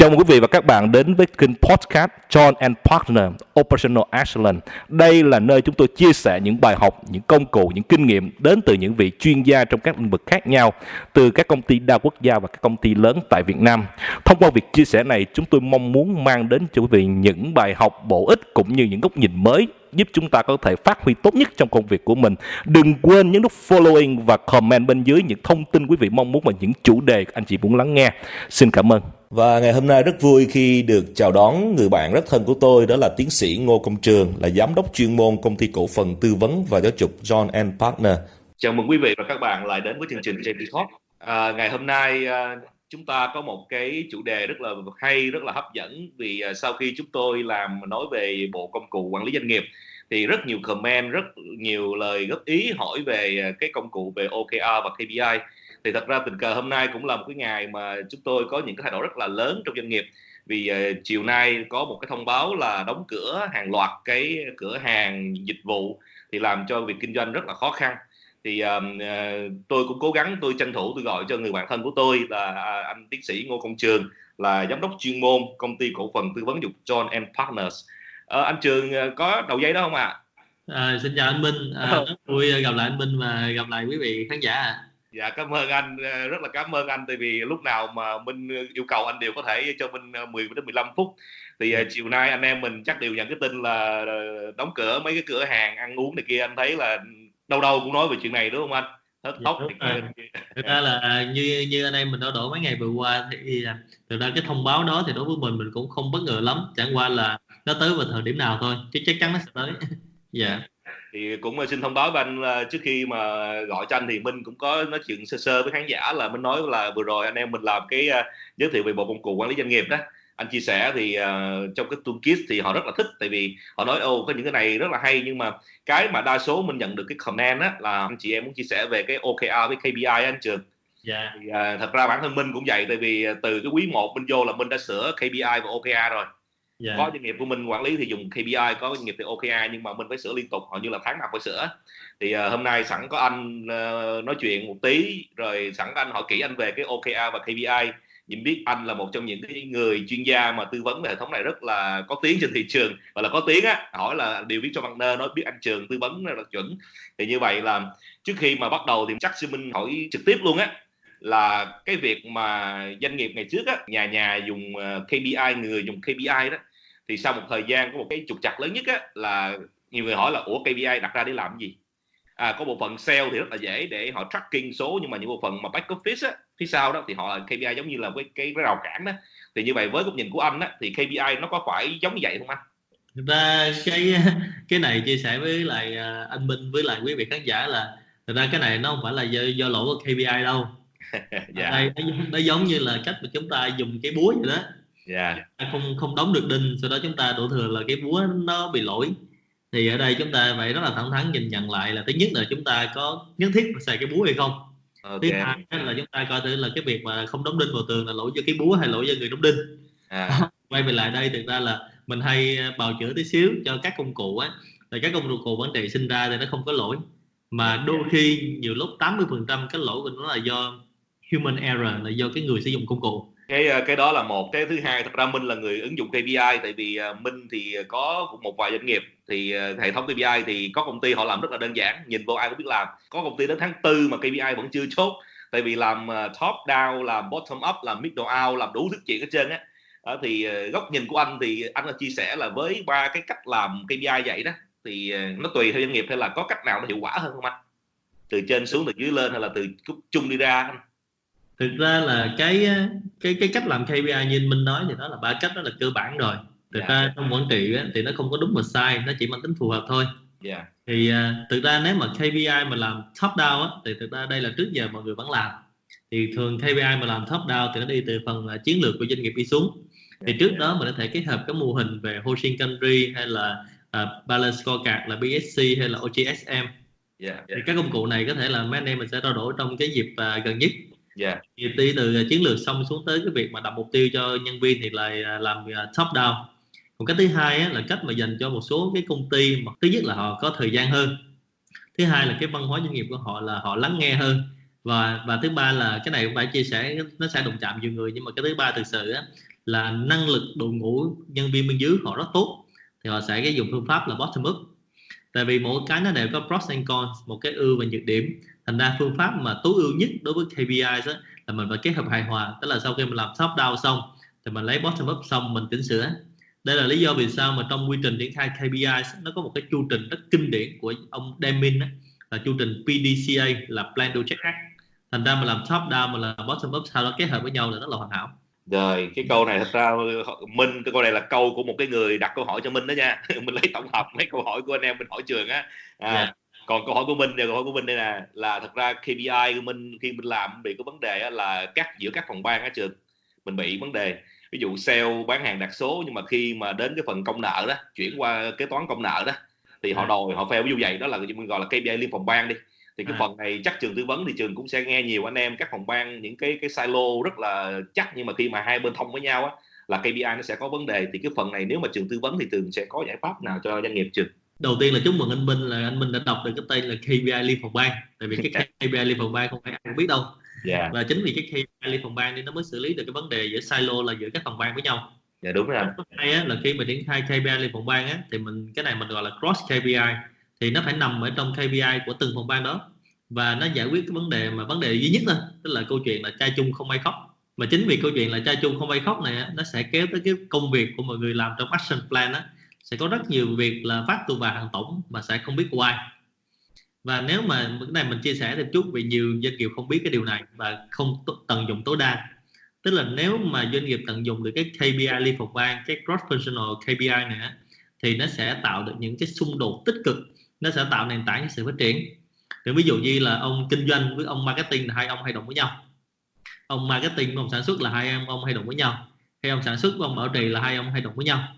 Chào mừng quý vị và các bạn đến với kênh podcast John and Partner Operational Excellence. Đây là nơi chúng tôi chia sẻ những bài học, những công cụ, những kinh nghiệm đến từ những vị chuyên gia trong các lĩnh vực khác nhau, từ các công ty đa quốc gia và các công ty lớn tại Việt Nam. Thông qua việc chia sẻ này, chúng tôi mong muốn mang đến cho quý vị những bài học bổ ích cũng như những góc nhìn mới giúp chúng ta có thể phát huy tốt nhất trong công việc của mình. Đừng quên nhấn nút following và comment bên dưới những thông tin quý vị mong muốn và những chủ đề anh chị muốn lắng nghe. Xin cảm ơn. Và ngày hôm nay rất vui khi được chào đón người bạn rất thân của tôi đó là tiến sĩ Ngô Công Trường là giám đốc chuyên môn công ty cổ phần tư vấn và giáo dục John and Partner. Chào mừng quý vị và các bạn lại đến với chương trình JP Talk. À, ngày hôm nay à, chúng ta có một cái chủ đề rất là hay, rất là hấp dẫn vì à, sau khi chúng tôi làm nói về bộ công cụ quản lý doanh nghiệp thì rất nhiều comment, rất nhiều lời góp ý hỏi về à, cái công cụ về OKR và KPI thì thật ra tình cờ hôm nay cũng là một cái ngày mà chúng tôi có những cái thay đổi rất là lớn trong doanh nghiệp vì uh, chiều nay có một cái thông báo là đóng cửa hàng loạt cái cửa hàng dịch vụ thì làm cho việc kinh doanh rất là khó khăn thì uh, uh, tôi cũng cố gắng tôi tranh thủ tôi gọi cho người bạn thân của tôi là uh, anh tiến sĩ Ngô Công Trường là giám đốc chuyên môn công ty cổ phần tư vấn dục John and Partners uh, anh Trường uh, có đầu dây đó không ạ? À? À, xin chào anh Minh, à, rất vui gặp lại anh Minh và gặp lại quý vị khán giả. À dạ cảm ơn anh. Ờ, rất là cảm ơn anh. Tại vì lúc nào mà minh yêu cầu anh đều có thể cho minh 10 ờ, đến 15 phút. Thì uh, chiều nay anh em mình chắc đều nhận cái tin là đóng cửa mấy cái cửa hàng ăn uống này kia. Anh thấy là đâu đâu cũng nói về chuyện này đúng không anh? Hết tóc dạ, thực ra là như như anh em mình đã đổ mấy ngày vừa qua thì thực ra cái thông báo đó thì đối với mình mình cũng không bất ngờ lắm. Chẳng qua là nó tới vào thời điểm nào thôi chứ chắc chắn nó sẽ tới. Dạ. Yeah thì cũng ờ, xin thông báo với anh trước khi mà gọi cho anh thì Minh cũng có nói chuyện sơ sơ với khán giả là Minh nói là vừa rồi anh em mình làm cái uh, giới thiệu về bộ công cụ quản lý doanh nghiệp đó anh chia sẻ thì uh, trong cái toolkit thì họ rất là thích tại vì họ nói ô có những cái này rất là hay nhưng mà cái mà đa số mình nhận được cái comment á là anh chị em muốn chia sẻ về cái OKR với KPI anh trường Yeah. Dạ. Thì, uh, thật ra bản thân Minh cũng vậy tại vì từ cái quý 1 Minh vô là Minh đã sửa KPI và OKR rồi yeah. Có doanh nghiệp của mình quản lý thì dùng KPI có doanh nghiệp thì OKR nhưng mà mình phải sửa liên tục hầu như là tháng nào phải sửa. Thì uh, hôm nay sẵn có anh uh, nói chuyện một tí rồi sẵn anh hỏi kỹ anh về cái OKR và KPI nhưng biết anh là một trong những cái người chuyên gia mà tư vấn về hệ thống này rất là có tiếng trên thị trường và là có tiếng á hỏi là điều biết cho partner nói biết anh trường tư vấn là chuẩn. Thì như vậy là trước khi mà bắt đầu thì chắc sư minh hỏi trực tiếp luôn á là cái việc mà doanh nghiệp ngày trước á nhà nhà dùng ờ, KPI người dùng KPI đó thì sau một thời gian có một cái trục chặt lớn nhất á, là nhiều người hỏi là ủa KPI đặt ra để làm gì? À, có bộ phận sale thì rất là dễ để họ tracking số nhưng mà những bộ phận mà back office á, phía sau đó thì họ là KPI giống như là cái cái, cái rào cản đó. Thì như vậy với góc nhìn của anh á, thì KPI nó có phải giống như vậy không anh? Thực ra cái cái này chia sẻ với lại à, anh Minh với lại quý vị khán giả là thực ra cái này nó không phải là do, do lỗi của KPI đâu. Dạ. đây nó, nó giống như là cách mà chúng ta dùng cái búa vậy đó yeah. Dạ. không không đóng được đinh sau đó chúng ta đổ thừa là cái búa nó bị lỗi thì ở đây chúng ta phải rất là thẳng thắn nhìn nhận lại là thứ nhất là chúng ta có nhất thiết xài cái búa hay không okay. thứ hai là chúng ta coi thử là cái việc mà không đóng đinh vào tường là lỗi do cái búa hay lỗi do người đóng đinh à. quay về lại đây thực ra là mình hay bào chữa tí xíu cho các công cụ á là các công cụ vấn đề sinh ra thì nó không có lỗi mà đôi khi nhiều lúc 80% cái lỗi của nó là do human error là do cái người sử dụng công cụ cái ờ, cái đó là một. Cái thứ hai thật ra minh là người ứng dụng KPI tại vì ờ, minh thì có một vài doanh nghiệp thì ờ, hệ thống KPI thì có công ty họ làm rất là đơn giản nhìn vô ai cũng biết làm. Có công ty đến tháng tư mà KPI vẫn chưa chốt tại vì làm top down làm bottom up làm middle out làm đủ thứ chuyện hết trơn á. Đó, thì góc nhìn của anh thì anh là chia sẻ là với ba cái cách làm KPI vậy đó thì nó tùy theo doanh nghiệp hay là có cách nào nó hiệu quả hơn không anh? Từ trên xuống từ dưới lên hay là từ chung đi ra anh? Thực ra là cái cái cái cách làm KPI như Minh nói thì đó là ba cách đó là cơ bản rồi thực yeah. Dạ. ra trong quản trị á, thì nó không có đúng và sai nó chỉ mang tính phù hợp thôi yeah. Dạ. thì uh, thực ra nếu mà KPI mà làm top down á, thì thực ra đây là trước giờ mọi người vẫn làm thì thường KPI mà làm top down thì nó đi từ phần uh, chiến lược của doanh nghiệp đi xuống thì trước đó mình có thể kết hợp cái mô hình về Hoshin Country hay là uh, Balance Scorecard là BSC hay là OGSM yeah, yeah. thì các công cụ này có thể là mấy anh em mình sẽ trao đổi trong cái dịp uh, gần nhất yeah. Thì đi từ à, chiến lược xong xuống tới cái việc mà đặt mục tiêu cho nhân viên thì là làm à, top down. Còn cách thứ hai á, là cách mà dành cho một số cái công ty mà thứ nhất là họ có thời gian hơn. Thứ hai là cái văn hóa doanh nghiệp của họ là họ lắng nghe hơn. Và và thứ ba là cái này cũng phải chia sẻ nó sẽ đụng chạm nhiều người nhưng mà cái thứ ba thực sự á, là năng lực đội ngũ nhân viên bên dưới họ rất tốt. Thì họ sẽ cái dùng phương pháp là bottom up tại vì mỗi cái nó đều có pros and cons một cái ưu và nhược điểm. Thành ra phương pháp mà tối ưu nhất đối với KPI đó là mình phải kết hợp hài hòa. Tức là sau khi mình làm top down xong thì mình lấy bottom up xong mình chỉnh sửa. Đây là lý do vì sao mà trong quy trình triển khai KPI nó có một cái chu trình rất kinh điển của ông Demin đó, là chu trình PDCA là Plan Do Check Act. Thành ra mà làm top down mà làm bottom up sau đó kết hợp với nhau là rất là hoàn hảo rồi cái câu này thật ra minh cái câu này là câu của một cái người đặt câu hỏi cho minh đó nha mình lấy tổng hợp mấy câu hỏi của anh em mình hỏi trường á à, yeah. Dạ. còn câu hỏi của minh câu hỏi của minh đây nè là thật ra KPI của minh khi mình làm bị có vấn đề á, là cắt giữa các phòng ban á trường mình bị vấn đề ví dụ sale bán hàng đặt số nhưng mà khi mà đến cái phần công nợ đó chuyển qua kế toán công nợ đó thì họ dạ. đòi họ fail ví dụ vậy đó là mình gọi là KPI liên phòng ban đi thì cái à. phần này chắc trường tư vấn thì trường cũng sẽ nghe nhiều anh em các phòng ban những cái cái silo rất là chắc. Nhưng mà khi mà hai bên thông với nhau á là KPI nó sẽ có vấn đề. Thì cái phần này nếu mà trường tư vấn thì trường sẽ có giải pháp nào cho doanh nghiệp trường? Đầu tiên là chúc mừng anh Minh là anh Minh đã đọc được cái tên là KPI liên phòng ban. Tại vì cái KPI liên phòng ban không phải ai biết đâu. Yeah. Dạ. và chính vì cái KPI liên phòng ban nên nó mới xử lý được cái vấn đề giữa silo là giữa các phòng ban với nhau. Dạ đúng rồi hay á, là khi mà triển khai KPI liên phòng ban á thì mình cái này mình gọi là cross KPI thì nó phải nằm ở trong KPI của từng phòng ban đó. Và nó giải quyết cái vấn đề mà vấn đề duy nhất thôi, tức là câu chuyện là cha chung không ai khóc. Mà chính vì câu chuyện là cha chung không ai khóc này nó sẽ kéo tới cái công việc của mọi người làm trong action plan đó sẽ có rất nhiều việc là phát tu bà hàng tổng mà sẽ không biết của ai và nếu mà cái này mình chia sẻ thêm chút vì nhiều doanh nghiệp không biết cái điều này và không tận dụng tối đa. Tức là nếu mà doanh nghiệp tận dụng được cái KPI liên phòng ban, cái cross functional KPI này thì nó sẽ tạo được những cái xung đột tích cực nó sẽ tạo nền tảng cho sự phát triển. Thì ví dụ như là ông kinh doanh với ông marketing là hai ông hay đồng với nhau. Ông marketing với ông sản xuất là hai ông ông hay đồng với nhau. Hay ông sản xuất với ông bảo trì là hai ông hay đồng với nhau.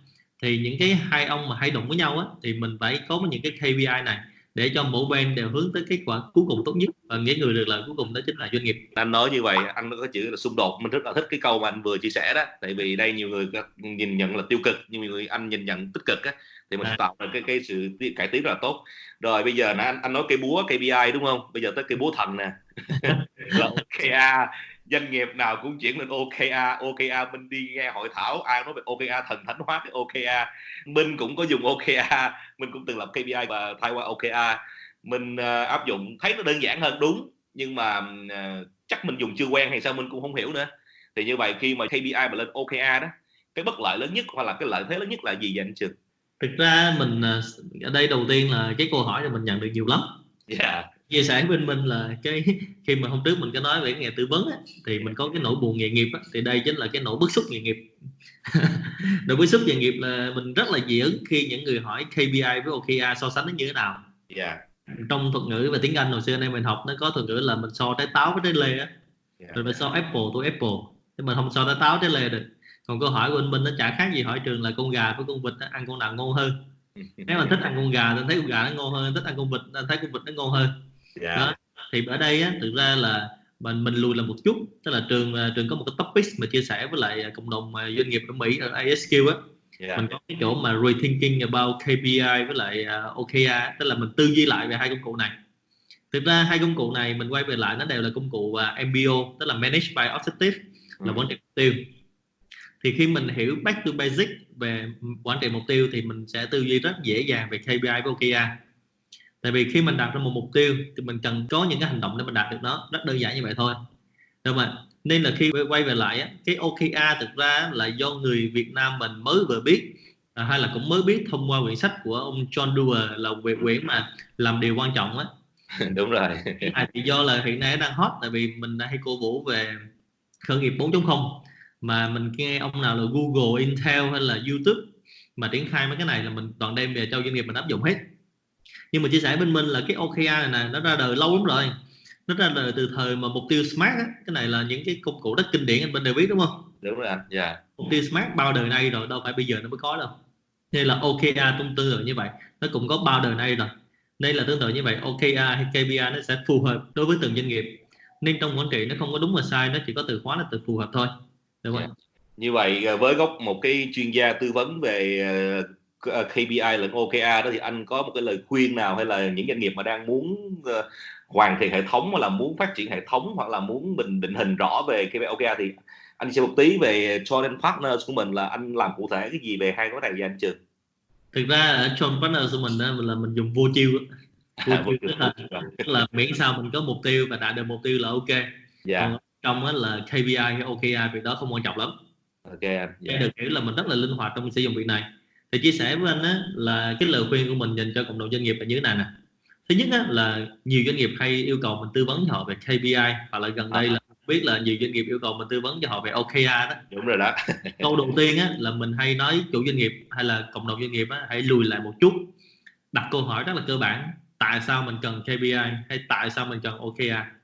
Thì những cái hai ông mà hay đồng với nhau á, thì mình phải có những cái KPI này để cho mỗi bên đều hướng tới kết quả cuối cùng tốt nhất. Và nghĩa người được lợi cuối cùng đó chính là doanh nghiệp. Anh nói như vậy anh có chữ là xung đột. Mình rất là thích cái câu mà anh vừa chia sẻ đó. Tại vì đây nhiều người nhìn nhận là tiêu cực nhưng nhiều người anh nhìn nhận tích cực á thì mình à. tạo ra cái cái sự cải tiến rất là tốt. Rồi bây giờ nè anh anh nói cây búa KPI đúng không? Bây giờ tới cây búa thần nè. Là OKR doanh nghiệp nào cũng chuyển lên OKR OKR mình đi nghe hội thảo ai nói về OKR thần thánh hóa cái OKR mình cũng có dùng OKR mình cũng từng làm KPI và thay qua OKR mình uh, áp dụng thấy nó đơn giản hơn đúng. Nhưng mà uh, chắc mình dùng chưa quen hay sao mình cũng không hiểu nữa. Thì như vậy khi mà KPI mà lên OKR đó cái bất lợi lớn nhất hoặc là cái lợi thế lớn nhất là gì vậy anh Trường? Thực ra mình ờ, ở đây đầu tiên là cái câu hỏi này mình nhận được nhiều lắm. Yeah dạ chia sẻ với mình là cái khi mà hôm trước mình có nói về nghề tư vấn á, thì mình có cái nỗi buồn nghề nghiệp á, thì đây chính là cái nỗi bức xúc nghề nghiệp nỗi bức xúc nghề nghiệp là mình rất là dị ứng khi những người hỏi KPI với OKR so sánh nó như thế nào yeah. Dạ. trong thuật ngữ và tiếng Anh hồi xưa nay mình học nó có thuật ngữ là mình so trái táo với trái lê á yeah. Rồi mình so apple tôi apple thì mình không so trái táo trái lê được còn câu hỏi của anh Minh nó chả khác gì hỏi trường là con gà với con vịt ăn con nào ngon hơn nếu mình thích ăn con gà thì thấy con gà nó ngon hơn thích ăn con vịt thấy con vịt nó ngon hơn yeah. Dạ. đó. thì ở đây á, thực ra là mình mình lùi là một chút tức là trường à, trường có một cái topic mà chia sẻ với lại cộng đồng à, doanh nghiệp ở Mỹ ở ASQ á yeah. Dạ. mình có cái chỗ mà rethinking about KPI với lại uh, OKR tức là mình tư duy lại về hai công cụ này thực ra hai công cụ này mình quay về lại nó đều là công cụ MBO tức là manage by objective là trị mục tiêu thì khi mình hiểu back to basic về quản trị mục tiêu thì mình sẽ tư duy rất dễ dàng về KPI với OKR tại vì khi mình đặt ra một mục tiêu thì mình cần có những cái hành động để mình đạt được nó rất đơn giản như vậy thôi. Đúng không nên là khi quay về lại cái OKR thực ra là do người Việt Nam mình mới vừa biết à, hay là cũng mới biết thông qua quyển sách của ông John Dewar là về quyển mà làm điều quan trọng á. Đúng rồi. À, thì do là hiện nay đang hot tại vì mình hay cổ vũ về khởi nghiệp 4.0 mà mình nghe ông nào là Google, Intel hay là YouTube mà triển khai mấy cái này là mình toàn đem về cho doanh nghiệp mình áp dụng hết. Nhưng mà chia sẻ bên mình là cái OKR này nè nó ra đời lâu lắm rồi. Nó ra đời từ thời mà mục tiêu smart á cái này là những cái công cụ rất kinh điển anh bên đều biết đúng không? Đúng rồi anh dạ. Yeah. mục tiêu smart bao đời nay rồi đâu phải bây giờ nó mới có đâu. Nên là OKR tương tự như vậy nó cũng có bao đời nay rồi. Nên là tương tự như vậy OKR hay KPI nó sẽ phù hợp đối với từng doanh nghiệp. Nên trong quản trị nó không có đúng và sai nó chỉ có từ khóa là từ phù hợp thôi đúng không? Yeah. như vậy à, với góc một cái chuyên gia tư vấn về à, Ờ, KPI lẫn OKR đó thì anh có một cái lời khuyên nào hay là những doanh nghiệp mà đang muốn hoàn thiện hệ thống hoặc là muốn phát triển hệ thống hoặc là muốn mình định hình rõ về KPI OKR thì anh sẽ một tí về Jordan Partners của mình là anh làm cụ thể cái gì về hai cái này vậy anh Trường thực ra ở Jordan Partners của mình đó, là mình dùng vô chiêu vô chiêu tức là, tức là miễn sao mình có mục tiêu và đạt được mục tiêu là ok dạ. còn trong đó là KPI hay OKR việc đó không quan trọng lắm. Ok anh dạ. được hiểu là mình rất là linh hoạt trong sử dụng việc này. Thì chia sẻ với anh á, là cái lời khuyên của mình dành cho cộng đồng doanh nghiệp là như thế này nè. Thứ nhất á, là nhiều doanh nghiệp hay yêu cầu mình tư vấn cho họ về KPI hoặc là gần đây à. là biết là nhiều doanh nghiệp yêu cầu mình tư vấn cho họ về OKR đó. Đúng rồi đó. Câu đầu tiên á, là mình hay nói chủ doanh nghiệp hay là cộng đồng doanh nghiệp á, hãy lùi lại một chút. Đặt câu hỏi rất là cơ bản tại sao mình cần KPI hay tại sao mình cần OKR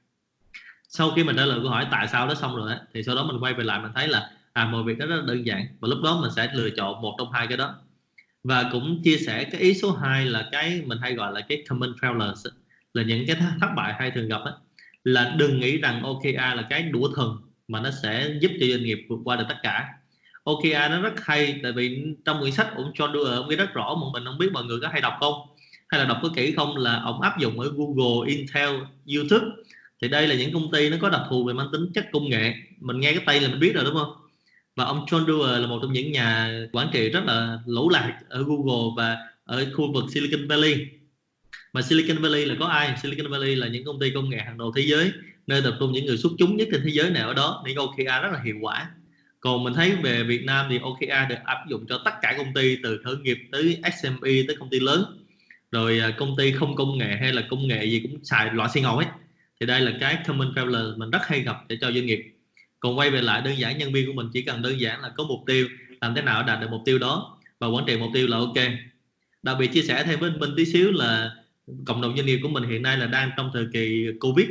sau khi mình trả lời câu hỏi tại sao đó xong rồi thì sau đó mình quay về lại mình thấy là à mọi việc đó rất là đơn giản. Và lúc đó mình sẽ lựa chọn một trong hai cái đó. Và cũng chia sẻ cái ý số 2 là cái mình hay gọi là cái common failures là những cái thất bại hay thường gặp ấy, là đừng nghĩ rằng OKR là cái đũa thần mà nó sẽ giúp cho doanh nghiệp vượt qua được tất cả. OKR nó rất hay tại vì trong quyển sách ông John Doerr ông ghi rất rõ mà mình không biết mọi người có hay đọc không? Hay là đọc có kỹ không là ông áp dụng ở Google, Intel, YouTube thì đây là những công ty nó có đặc thù về mang tính chất công nghệ. Mình nghe cái tay là mình biết rồi, đúng không? Và ông John Doerr là một trong những nhà quản trị rất là lỗ lạc ở Google và ở khu vực Silicon Valley. Mà Silicon Valley là có ai? Silicon Valley là những công ty công nghệ hàng đầu thế giới, nơi tập trung những người xuất chúng nhất trên thế giới này ở đó. Nên OKR rất là hiệu quả. Còn mình thấy về Việt Nam thì OKR được áp dụng cho tất cả công ty, từ khởi nghiệp tới SME tới công ty lớn. Rồi à, công ty không công nghệ hay là công nghệ gì cũng xài, loại xi ngầu ấy thì đây là cái common failure mình rất hay gặp để cho doanh nghiệp. Còn quay về lại đơn giản nhân viên của mình, chỉ cần đơn giản là có mục tiêu, làm thế nào đạt được mục tiêu đó và quản trị mục tiêu là ok. Đặc biệt chia sẻ thêm với mình tí xíu là cộng đồng doanh nghiệp của mình hiện nay là đang trong thời kỳ covid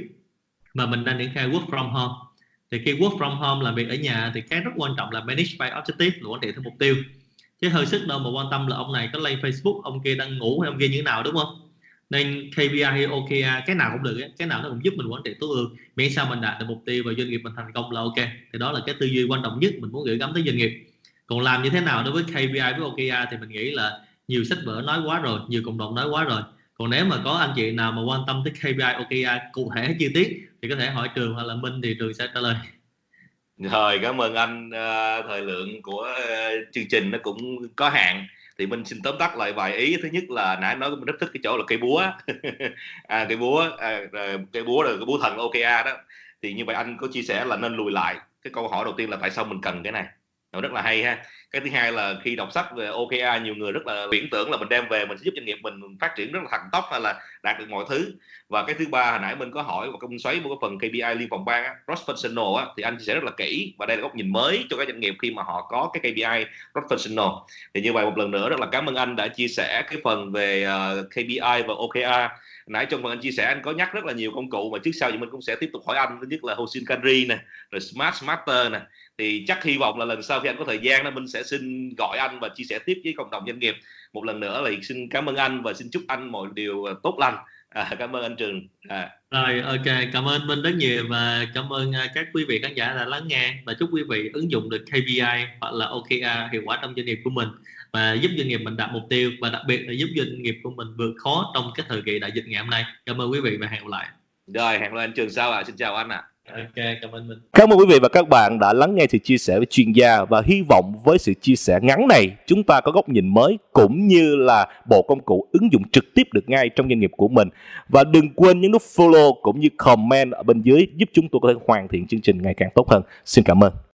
mà mình đang triển khai work from home. Thì khi work from home, làm việc ở nhà thì cái rất quan trọng là manage by objective, là quản trị theo mục tiêu. Chứ hơi sức đâu mà quan tâm là ông này có lên Facebook, ông kia đang ngủ hay ông kia như thế nào, đúng không? Nên KPI hay OKR cái nào cũng được cái nào nó cũng giúp mình quản trị tốt hơn miễn sao mình đạt được mục tiêu và doanh nghiệp mình thành công là ok. Thì đó là cái tư duy quan trọng nhất mình muốn gửi gắm tới doanh nghiệp. Còn làm như thế nào đối với KPI với OKR thì mình nghĩ là nhiều sách vở nói quá rồi, nhiều cộng đồng nói quá rồi. Còn nếu mà có anh chị nào mà quan tâm tới KPI OKR cụ thể chi tiết thì có thể hỏi trường hoặc là Minh thì trường sẽ trả lời. Rồi, cảm ơn anh ờ, thời lượng của ờ, chương trình nó cũng có hạn thì mình xin tóm tắt lại vài ý. Thứ nhất là nãy nói mình rất thích cái chỗ là cây búa. À, cây búa à, cây búa là cái búa thần Oka đó. Thì như vậy anh có chia sẻ là nên lùi lại. Cái câu hỏi đầu tiên là tại sao mình cần cái này? Nó rất là hay ha. Cái thứ hai là khi đọc sách về OKR nhiều người rất là viễn tưởng là mình đem về mình sẽ giúp doanh nghiệp mình phát triển rất là thẳng tốc hay là đạt được mọi thứ. Và cái thứ ba hồi nãy mình có hỏi và công xoáy một cái phần KPI liên phòng ban cross functional á, thì anh chia sẻ rất là kỹ và đây là góc nhìn mới cho các doanh nghiệp khi mà họ có cái KPI cross functional thì như vậy một lần nữa rất là cảm ơn anh đã chia sẻ cái phần về ờ, KPI và OKR nãy trong phần anh chia sẻ anh có nhắc rất là nhiều công cụ mà trước sau thì mình cũng sẽ tiếp tục hỏi anh thứ nhất là Hosin Kanri nè rồi Smart Smarter nè thì chắc hy vọng là lần sau khi anh có thời gian đó mình sẽ xin gọi anh và chia sẻ tiếp với cộng đồng doanh nghiệp một lần nữa là xin cảm ơn anh và xin chúc anh mọi điều tốt lành à, cảm ơn anh Trường à. rồi ok cảm ơn Minh rất nhiều và cảm ơn à, các quý vị khán giả đã lắng nghe và chúc quý vị ứng dụng được KPI hoặc là OKR hiệu quả trong doanh nghiệp của mình và giúp doanh nghiệp mình đạt mục tiêu và đặc biệt là giúp doanh nghiệp của mình vượt khó trong cái thời kỳ đại dịch ngày hôm nay cảm ơn quý vị và hẹn gặp lại rồi hẹn gặp lại anh Trường sau ạ à. xin chào anh ạ à. Ok, cảm ơn mình. Cảm ơn quý vị và các bạn đã lắng nghe sự chia sẻ với chuyên gia và hy vọng với sự chia sẻ ngắn này chúng ta có góc nhìn mới cũng như là bộ công cụ ứng dụng trực tiếp được ngay trong doanh nghiệp của mình. Và đừng quên những nút follow cũng như comment ở bên dưới giúp chúng tôi có thể hoàn thiện chương trình ngày càng tốt hơn. Xin cảm ơn.